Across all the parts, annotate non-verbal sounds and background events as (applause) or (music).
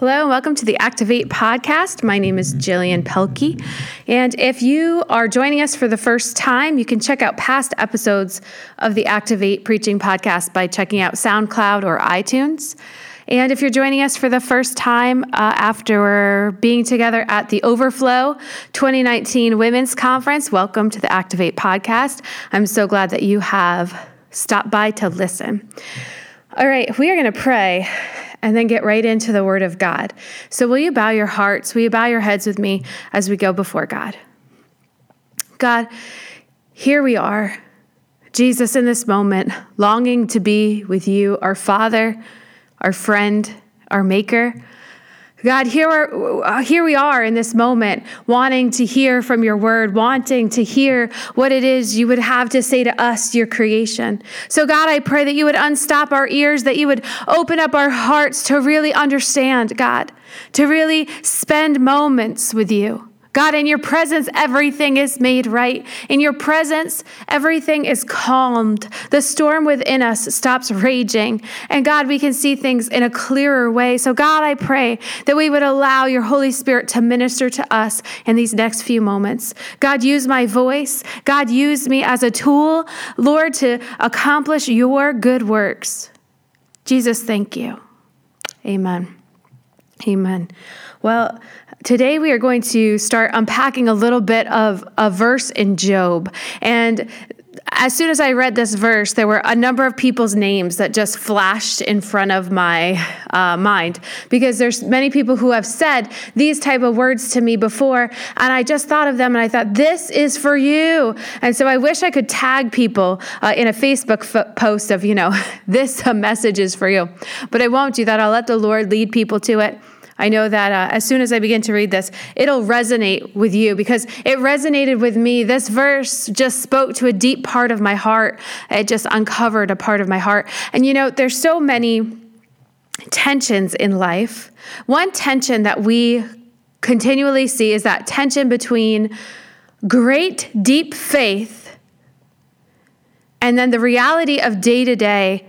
Hello, and welcome to the Activate podcast. My name is Jillian Pelkey. And if you are joining us for the first time, you can check out past episodes of the Activate Preaching podcast by checking out SoundCloud or iTunes. And if you're joining us for the first time uh, after being together at the Overflow 2019 Women's Conference, welcome to the Activate podcast. I'm so glad that you have stopped by to listen. All right, we are going to pray and then get right into the Word of God. So, will you bow your hearts? Will you bow your heads with me as we go before God? God, here we are, Jesus, in this moment, longing to be with you, our Father, our friend, our Maker. God, here, are, uh, here we are in this moment, wanting to hear from your word, wanting to hear what it is you would have to say to us, your creation. So, God, I pray that you would unstop our ears, that you would open up our hearts to really understand, God, to really spend moments with you. God, in your presence, everything is made right. In your presence, everything is calmed. The storm within us stops raging. And God, we can see things in a clearer way. So, God, I pray that we would allow your Holy Spirit to minister to us in these next few moments. God, use my voice. God, use me as a tool, Lord, to accomplish your good works. Jesus, thank you. Amen. Amen. Well, today we are going to start unpacking a little bit of a verse in Job. And as soon as I read this verse, there were a number of people's names that just flashed in front of my uh, mind because there's many people who have said these type of words to me before, and I just thought of them and I thought this is for you. And so I wish I could tag people uh, in a Facebook post of you know (laughs) this message is for you, but I won't do that. I'll let the Lord lead people to it. I know that uh, as soon as I begin to read this, it'll resonate with you because it resonated with me. This verse just spoke to a deep part of my heart. It just uncovered a part of my heart. And you know, there's so many tensions in life. One tension that we continually see is that tension between great, deep faith and then the reality of day to day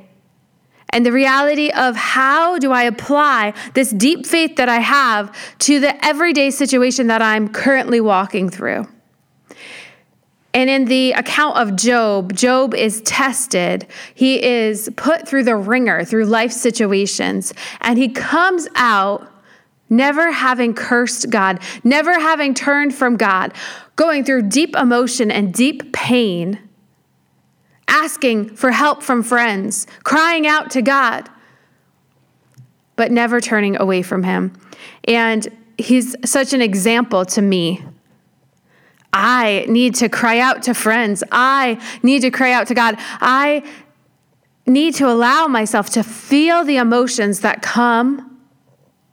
and the reality of how do I apply this deep faith that I have to the everyday situation that I'm currently walking through. And in the account of Job, Job is tested. He is put through the ringer through life situations, and he comes out never having cursed God, never having turned from God, going through deep emotion and deep pain asking for help from friends, crying out to God, but never turning away from Him. And He's such an example to me. I need to cry out to friends. I need to cry out to God. I need to allow myself to feel the emotions that come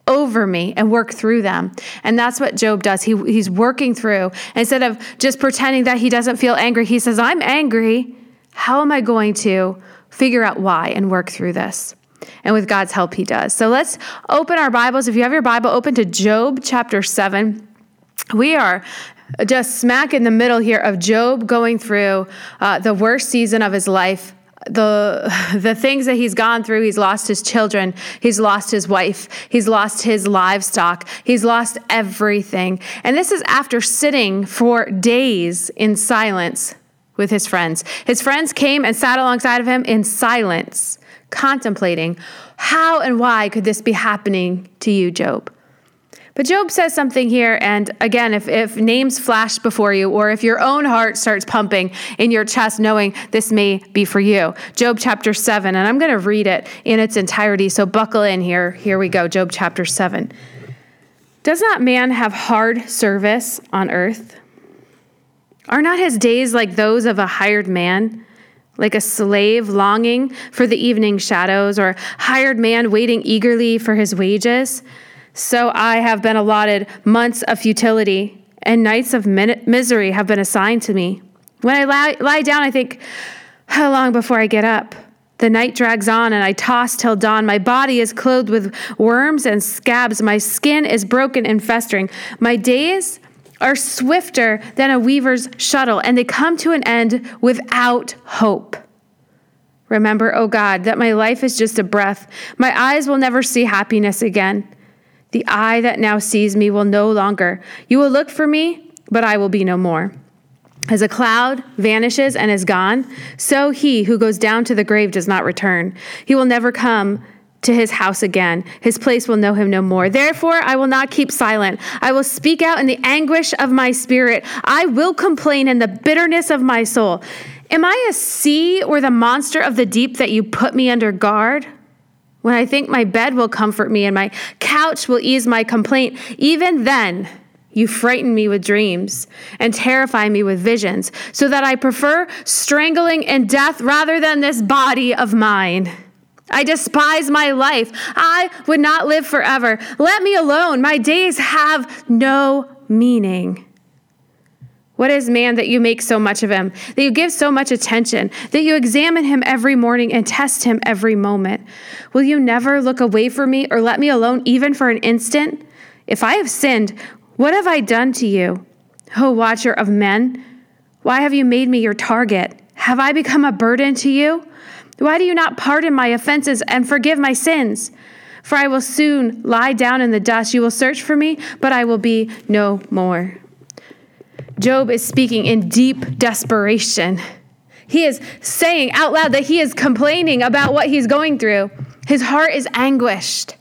over me and work through them. And that's what Job does. He, he's working through. Instead of just pretending that he doesn't feel angry, he says, I'm angry. How am I going to figure out why and work through this? And with God's help, He does. So let's open our Bibles. If you have your Bible, open to Job chapter 7. We are just smack in the middle here of Job going through uh, the worst season of his life the (laughs) the things that he's gone through he's lost his children he's lost his wife he's lost his livestock he's lost everything and this is after sitting for days in silence with his friends. His friends came and sat alongside of him in silence, contemplating how and why could this be happening to you, Job? But Job says something here, and again, if, if names flash before you, or if your own heart starts pumping in your chest, knowing this may be for you. Job chapter 7, and I'm going to read it in its entirety, so buckle in here. Here we go, Job chapter 7. Does not man have hard service on earth? Are not his days like those of a hired man? Like a slave longing for the evening shadows, or hired man waiting eagerly for his wages? So I have been allotted months of futility, and nights of misery have been assigned to me. When I lie, lie down, I think, how long before I get up? The night drags on, and I toss till dawn. My body is clothed with worms and scabs. My skin is broken and festering. My days are swifter than a weaver's shuttle, and they come to an end without hope. Remember, O oh God, that my life is just a breath. My eyes will never see happiness again. The eye that now sees me will no longer. You will look for me, but I will be no more. As a cloud vanishes and is gone, so he who goes down to the grave does not return. He will never come to his house again. His place will know him no more. Therefore, I will not keep silent. I will speak out in the anguish of my spirit. I will complain in the bitterness of my soul. Am I a sea or the monster of the deep that you put me under guard? When I think my bed will comfort me and my couch will ease my complaint, even then you frighten me with dreams and terrify me with visions, so that I prefer strangling and death rather than this body of mine. I despise my life. I would not live forever. Let me alone. My days have no meaning. What is man that you make so much of him, that you give so much attention, that you examine him every morning and test him every moment? Will you never look away from me or let me alone even for an instant? If I have sinned, what have I done to you? O watcher of men, why have you made me your target? Have I become a burden to you? Why do you not pardon my offenses and forgive my sins? For I will soon lie down in the dust. You will search for me, but I will be no more. Job is speaking in deep desperation. He is saying out loud that he is complaining about what he's going through. His heart is anguished.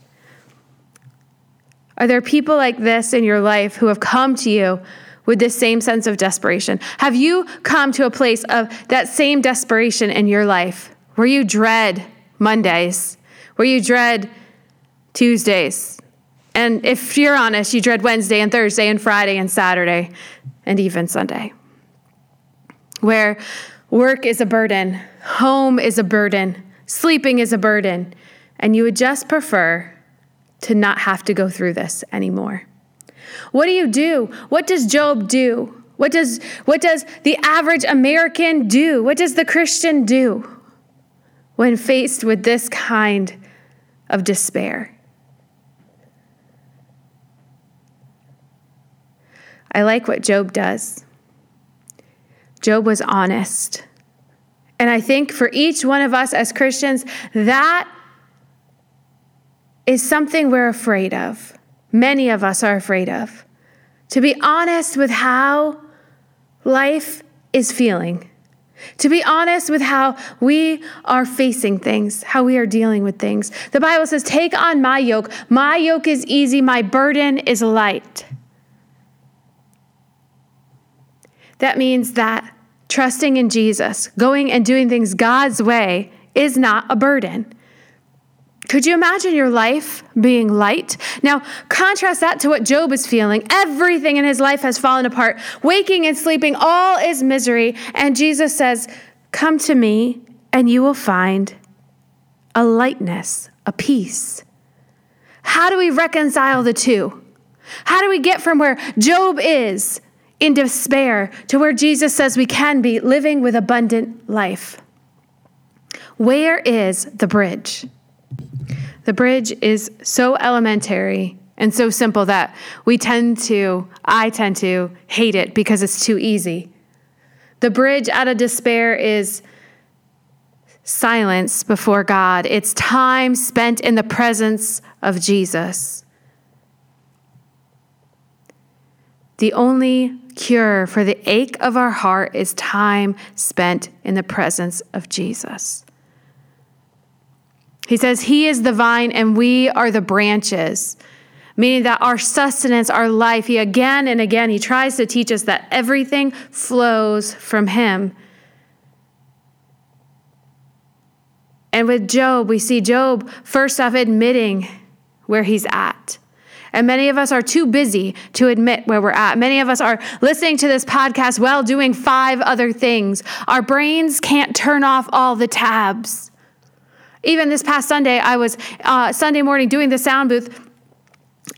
Are there people like this in your life who have come to you with this same sense of desperation? Have you come to a place of that same desperation in your life where you dread Mondays, where you dread Tuesdays? And if you're honest, you dread Wednesday and Thursday and Friday and Saturday and even Sunday. Where work is a burden, home is a burden, sleeping is a burden, and you would just prefer to not have to go through this anymore. What do you do? What does Job do? What does, what does the average American do? What does the Christian do when faced with this kind of despair? I like what Job does. Job was honest. And I think for each one of us as Christians, that is something we're afraid of. Many of us are afraid of. To be honest with how life is feeling. To be honest with how we are facing things, how we are dealing with things. The Bible says, Take on my yoke. My yoke is easy, my burden is light. That means that trusting in Jesus, going and doing things God's way, is not a burden. Could you imagine your life being light? Now, contrast that to what Job is feeling. Everything in his life has fallen apart. Waking and sleeping, all is misery. And Jesus says, Come to me, and you will find a lightness, a peace. How do we reconcile the two? How do we get from where Job is in despair to where Jesus says we can be living with abundant life. Where is the bridge? The bridge is so elementary and so simple that we tend to, I tend to hate it because it's too easy. The bridge out of despair is silence before God, it's time spent in the presence of Jesus. The only cure for the ache of our heart is time spent in the presence of Jesus. He says, He is the vine and we are the branches, meaning that our sustenance, our life, He again and again, He tries to teach us that everything flows from Him. And with Job, we see Job first off admitting where he's at. And many of us are too busy to admit where we're at. Many of us are listening to this podcast while doing five other things. Our brains can't turn off all the tabs. Even this past Sunday, I was uh, Sunday morning doing the sound booth.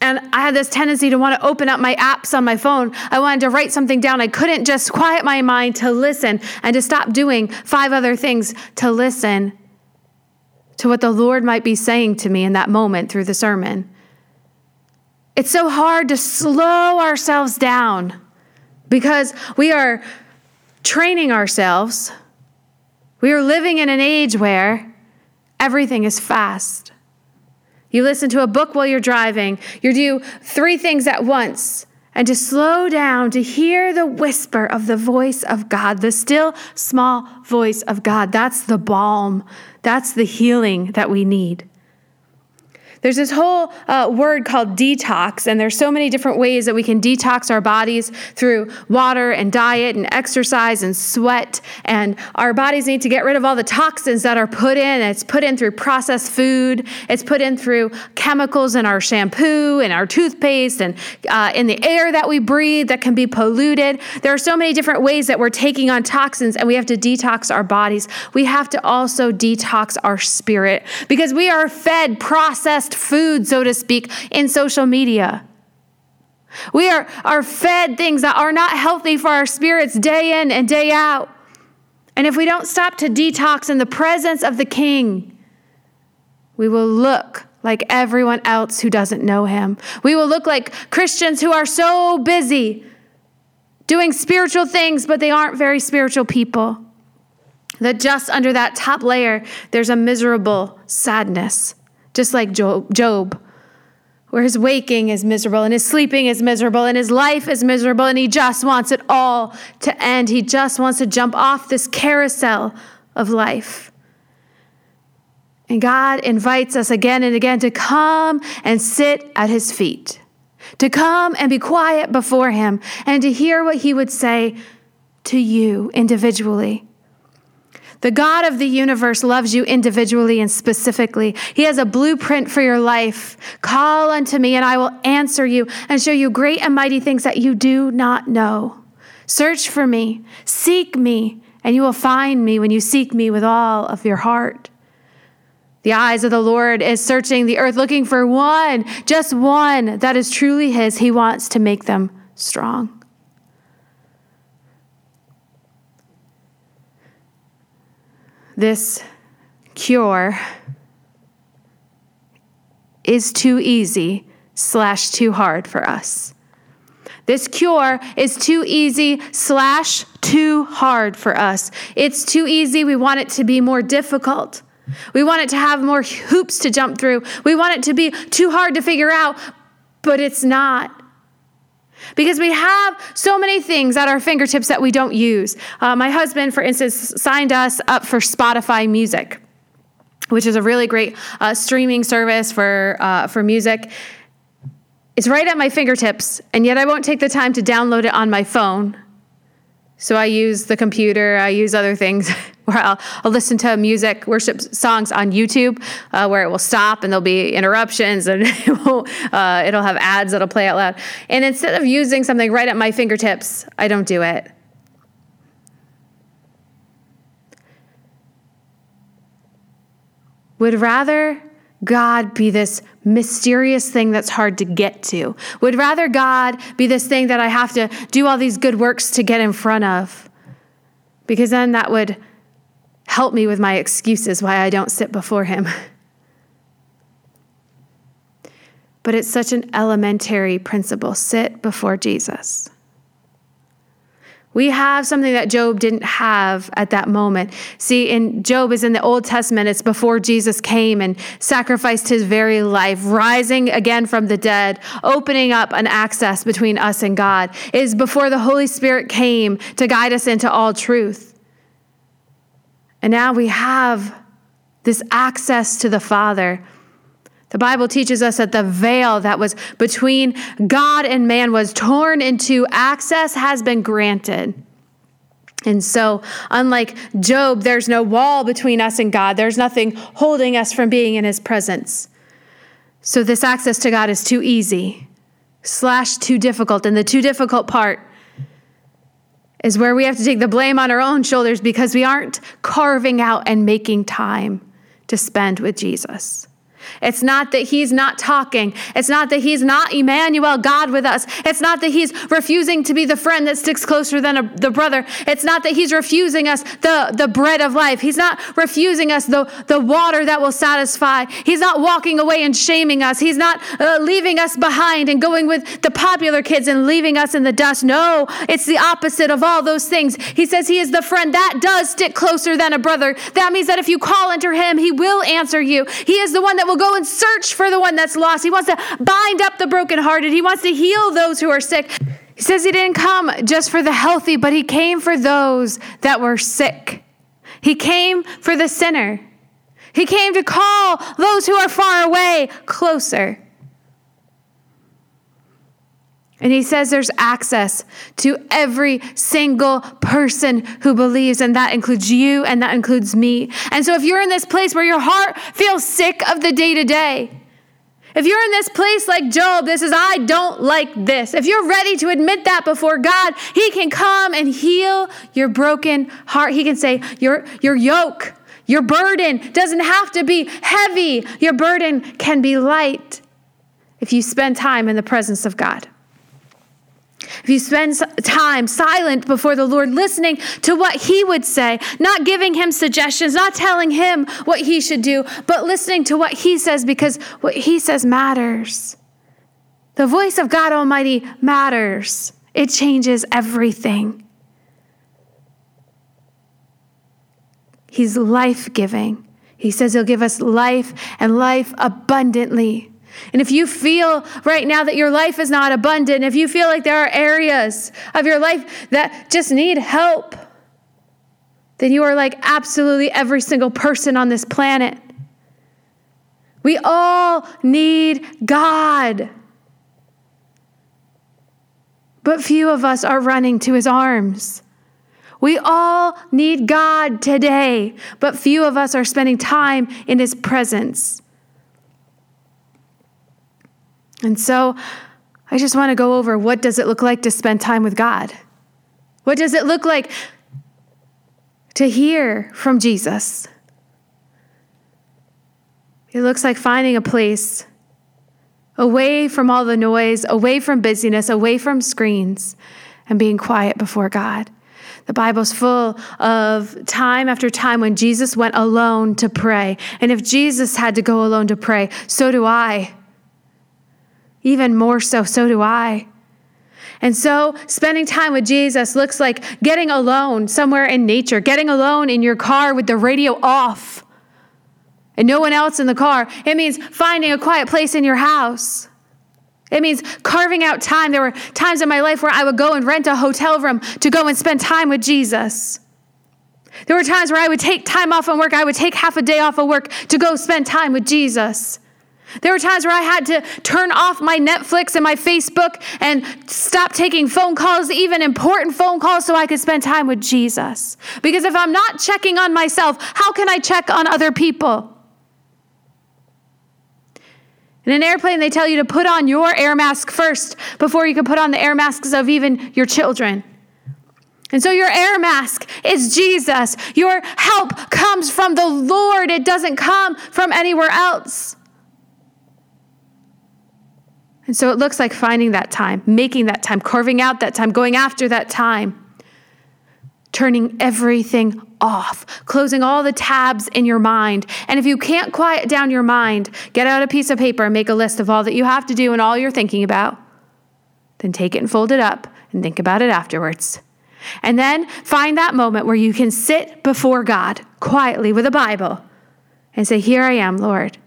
And I had this tendency to want to open up my apps on my phone. I wanted to write something down. I couldn't just quiet my mind to listen and to stop doing five other things to listen to what the Lord might be saying to me in that moment through the sermon. It's so hard to slow ourselves down because we are training ourselves. We are living in an age where everything is fast. You listen to a book while you're driving. You do three things at once. And to slow down, to hear the whisper of the voice of God, the still small voice of God. That's the balm. That's the healing that we need. There's this whole uh, word called detox, and there's so many different ways that we can detox our bodies through water and diet and exercise and sweat. And our bodies need to get rid of all the toxins that are put in. It's put in through processed food, it's put in through chemicals in our shampoo and our toothpaste and uh, in the air that we breathe that can be polluted. There are so many different ways that we're taking on toxins, and we have to detox our bodies. We have to also detox our spirit because we are fed processed food, so to speak, in social media. We are, are fed things that are not healthy for our spirits day in and day out. And if we don't stop to detox in the presence of the King, we will look like everyone else who doesn't know him. We will look like Christians who are so busy doing spiritual things, but they aren't very spiritual people. That just under that top layer, there's a miserable sadness just like Job, where his waking is miserable and his sleeping is miserable and his life is miserable and he just wants it all to end. He just wants to jump off this carousel of life. And God invites us again and again to come and sit at his feet, to come and be quiet before him, and to hear what he would say to you individually. The God of the universe loves you individually and specifically. He has a blueprint for your life. Call unto me, and I will answer you and show you great and mighty things that you do not know. Search for me, seek me, and you will find me when you seek me with all of your heart. The eyes of the Lord is searching the earth, looking for one, just one that is truly His. He wants to make them strong. This cure is too easy slash too hard for us. This cure is too easy slash too hard for us. It's too easy. We want it to be more difficult. We want it to have more hoops to jump through. We want it to be too hard to figure out, but it's not. Because we have so many things at our fingertips that we don't use. Uh, my husband, for instance, signed us up for Spotify Music, which is a really great uh, streaming service for, uh, for music. It's right at my fingertips, and yet I won't take the time to download it on my phone. So I use the computer, I use other things. (laughs) where I'll, I'll, listen to music, worship songs on YouTube, uh, where it will stop and there'll be interruptions and (laughs) it will, uh, it'll have ads that'll play out loud. And instead of using something right at my fingertips, I don't do it. Would rather God be this mysterious thing that's hard to get to. Would rather God be this thing that I have to do all these good works to get in front of. Because then that would help me with my excuses why I don't sit before Him. But it's such an elementary principle sit before Jesus. We have something that Job didn't have at that moment. See, in Job is in the Old Testament, it's before Jesus came and sacrificed his very life, rising again from the dead, opening up an access between us and God. It is before the Holy Spirit came to guide us into all truth. And now we have this access to the Father. The Bible teaches us that the veil that was between God and man was torn into, access has been granted. And so, unlike Job, there's no wall between us and God, there's nothing holding us from being in his presence. So, this access to God is too easy, slash, too difficult. And the too difficult part is where we have to take the blame on our own shoulders because we aren't carving out and making time to spend with Jesus. It's not that he's not talking. It's not that he's not Emmanuel, God with us. It's not that he's refusing to be the friend that sticks closer than a, the brother. It's not that he's refusing us the, the bread of life. He's not refusing us the, the water that will satisfy. He's not walking away and shaming us. He's not uh, leaving us behind and going with the popular kids and leaving us in the dust. No, it's the opposite of all those things. He says he is the friend that does stick closer than a brother. That means that if you call unto him, he will answer you. He is the one that will go and search for the one that's lost. He wants to bind up the brokenhearted. He wants to heal those who are sick. He says he didn't come just for the healthy, but he came for those that were sick. He came for the sinner. He came to call those who are far away closer. And he says there's access to every single person who believes, and that includes you and that includes me. And so if you're in this place where your heart feels sick of the day to day, if you're in this place like Job, this is, I don't like this. If you're ready to admit that before God, He can come and heal your broken heart. He can say, Your, your yoke, your burden doesn't have to be heavy. Your burden can be light if you spend time in the presence of God. If you spend time silent before the Lord, listening to what He would say, not giving Him suggestions, not telling Him what He should do, but listening to what He says because what He says matters. The voice of God Almighty matters, it changes everything. He's life giving. He says He'll give us life and life abundantly. And if you feel right now that your life is not abundant, if you feel like there are areas of your life that just need help, then you are like absolutely every single person on this planet. We all need God. But few of us are running to his arms. We all need God today, but few of us are spending time in his presence. And so I just want to go over what does it look like to spend time with God? What does it look like to hear from Jesus? It looks like finding a place away from all the noise, away from busyness, away from screens, and being quiet before God. The Bible's full of time after time when Jesus went alone to pray. And if Jesus had to go alone to pray, so do I. Even more so, so do I. And so, spending time with Jesus looks like getting alone somewhere in nature, getting alone in your car with the radio off and no one else in the car. It means finding a quiet place in your house. It means carving out time. There were times in my life where I would go and rent a hotel room to go and spend time with Jesus. There were times where I would take time off from work. I would take half a day off of work to go spend time with Jesus. There were times where I had to turn off my Netflix and my Facebook and stop taking phone calls, even important phone calls, so I could spend time with Jesus. Because if I'm not checking on myself, how can I check on other people? In an airplane, they tell you to put on your air mask first before you can put on the air masks of even your children. And so your air mask is Jesus. Your help comes from the Lord, it doesn't come from anywhere else. And so it looks like finding that time, making that time, carving out that time, going after that time, turning everything off, closing all the tabs in your mind. And if you can't quiet down your mind, get out a piece of paper and make a list of all that you have to do and all you're thinking about. Then take it and fold it up and think about it afterwards. And then find that moment where you can sit before God quietly with a Bible and say, Here I am, Lord.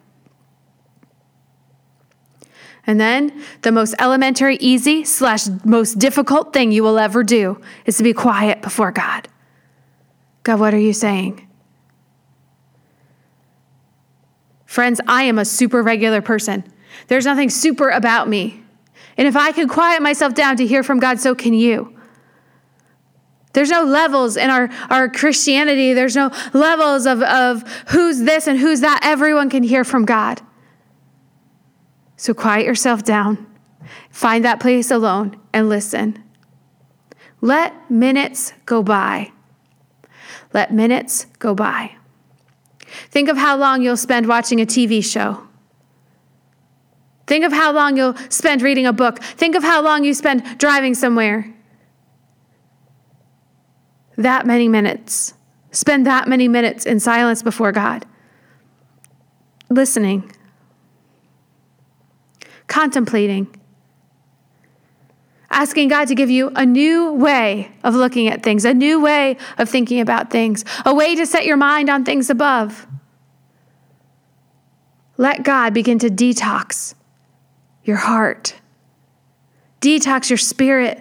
And then the most elementary, easy, slash most difficult thing you will ever do is to be quiet before God. God, what are you saying? Friends, I am a super regular person. There's nothing super about me. And if I can quiet myself down to hear from God, so can you. There's no levels in our, our Christianity. There's no levels of, of who's this and who's that. Everyone can hear from God. So quiet yourself down, find that place alone, and listen. Let minutes go by. Let minutes go by. Think of how long you'll spend watching a TV show. Think of how long you'll spend reading a book. Think of how long you spend driving somewhere. That many minutes. Spend that many minutes in silence before God, listening contemplating, asking God to give you a new way of looking at things, a new way of thinking about things, a way to set your mind on things above. Let God begin to detox your heart, detox your spirit.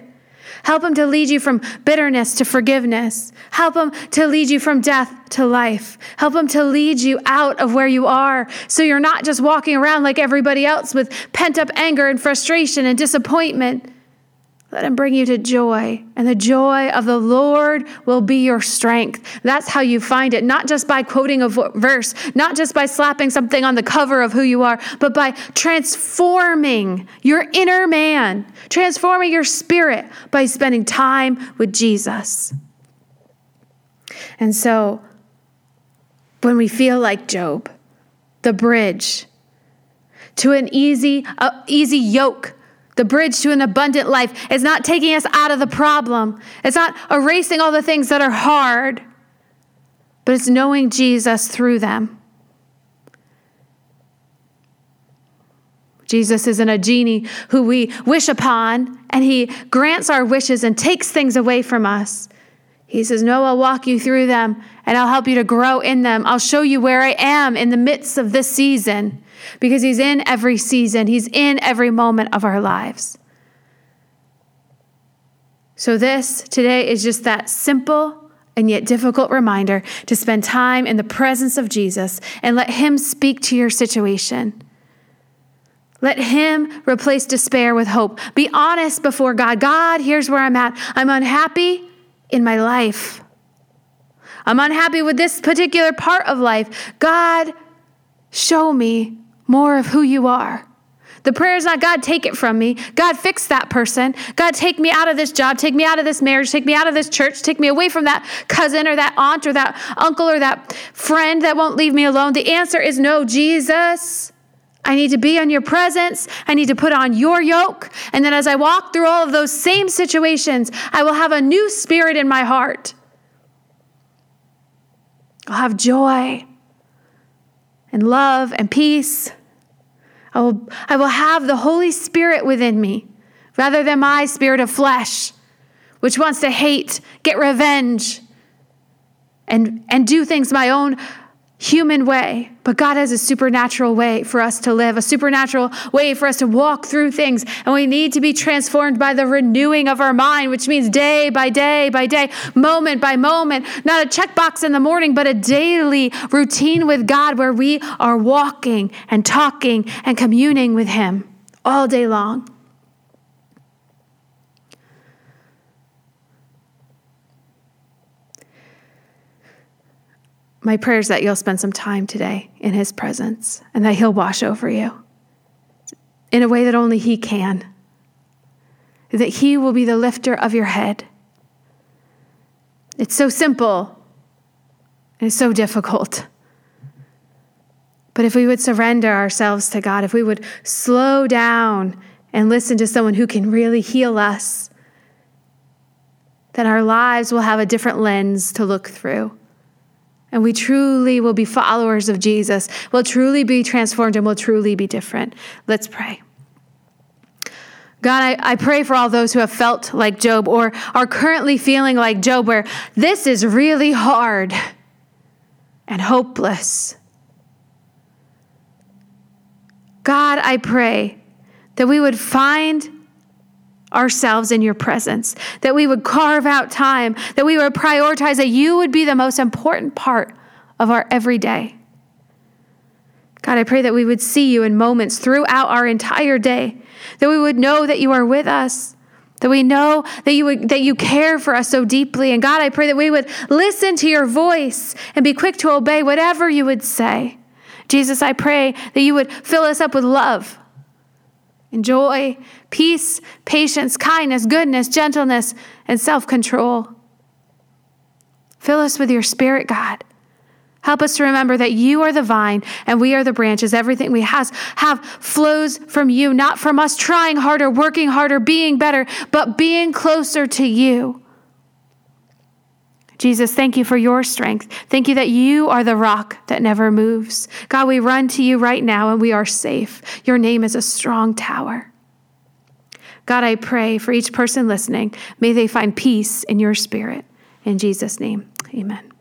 Help Him to lead you from bitterness to forgiveness. Help Him to lead you from death to life. Help Him to lead you out of where you are so you're not just walking around like everybody else with pent up anger and frustration and disappointment. Let him bring you to joy, and the joy of the Lord will be your strength. That's how you find it, not just by quoting a verse, not just by slapping something on the cover of who you are, but by transforming your inner man, transforming your spirit by spending time with Jesus. And so, when we feel like Job, the bridge to an easy, uh, easy yoke the bridge to an abundant life is not taking us out of the problem. It's not erasing all the things that are hard, but it's knowing Jesus through them. Jesus isn't a genie who we wish upon and he grants our wishes and takes things away from us. He says, No, I'll walk you through them and I'll help you to grow in them. I'll show you where I am in the midst of this season because He's in every season, He's in every moment of our lives. So, this today is just that simple and yet difficult reminder to spend time in the presence of Jesus and let Him speak to your situation. Let Him replace despair with hope. Be honest before God. God, here's where I'm at. I'm unhappy in my life. I'm unhappy with this particular part of life. God, show me more of who you are. The prayer is not, God, take it from me. God, fix that person. God, take me out of this job. Take me out of this marriage. Take me out of this church. Take me away from that cousin or that aunt or that uncle or that friend that won't leave me alone. The answer is no, Jesus. I need to be in your presence. I need to put on your yoke. And then as I walk through all of those same situations, I will have a new spirit in my heart. I'll have joy and love and peace. I will, I will have the Holy Spirit within me rather than my spirit of flesh, which wants to hate, get revenge, and, and do things my own human way, but God has a supernatural way for us to live, a supernatural way for us to walk through things. And we need to be transformed by the renewing of our mind, which means day by day by day, moment by moment, not a checkbox in the morning, but a daily routine with God where we are walking and talking and communing with Him all day long. My prayer is that you'll spend some time today in His presence and that He'll wash over you in a way that only He can. That He will be the lifter of your head. It's so simple and it's so difficult. But if we would surrender ourselves to God, if we would slow down and listen to someone who can really heal us, then our lives will have a different lens to look through and we truly will be followers of Jesus, will truly be transformed, and will truly be different. Let's pray. God, I, I pray for all those who have felt like Job or are currently feeling like Job, where this is really hard and hopeless. God, I pray that we would find ourselves in your presence, that we would carve out time, that we would prioritize that you would be the most important part of our everyday. God, I pray that we would see you in moments throughout our entire day, that we would know that you are with us, that we know that you would, that you care for us so deeply. And God, I pray that we would listen to your voice and be quick to obey whatever you would say. Jesus, I pray that you would fill us up with love and joy, peace, patience, kindness, goodness, gentleness, and self control. Fill us with your spirit, God. Help us to remember that you are the vine and we are the branches. Everything we has, have flows from you, not from us trying harder, working harder, being better, but being closer to you. Jesus, thank you for your strength. Thank you that you are the rock that never moves. God, we run to you right now and we are safe. Your name is a strong tower. God, I pray for each person listening, may they find peace in your spirit. In Jesus' name, amen.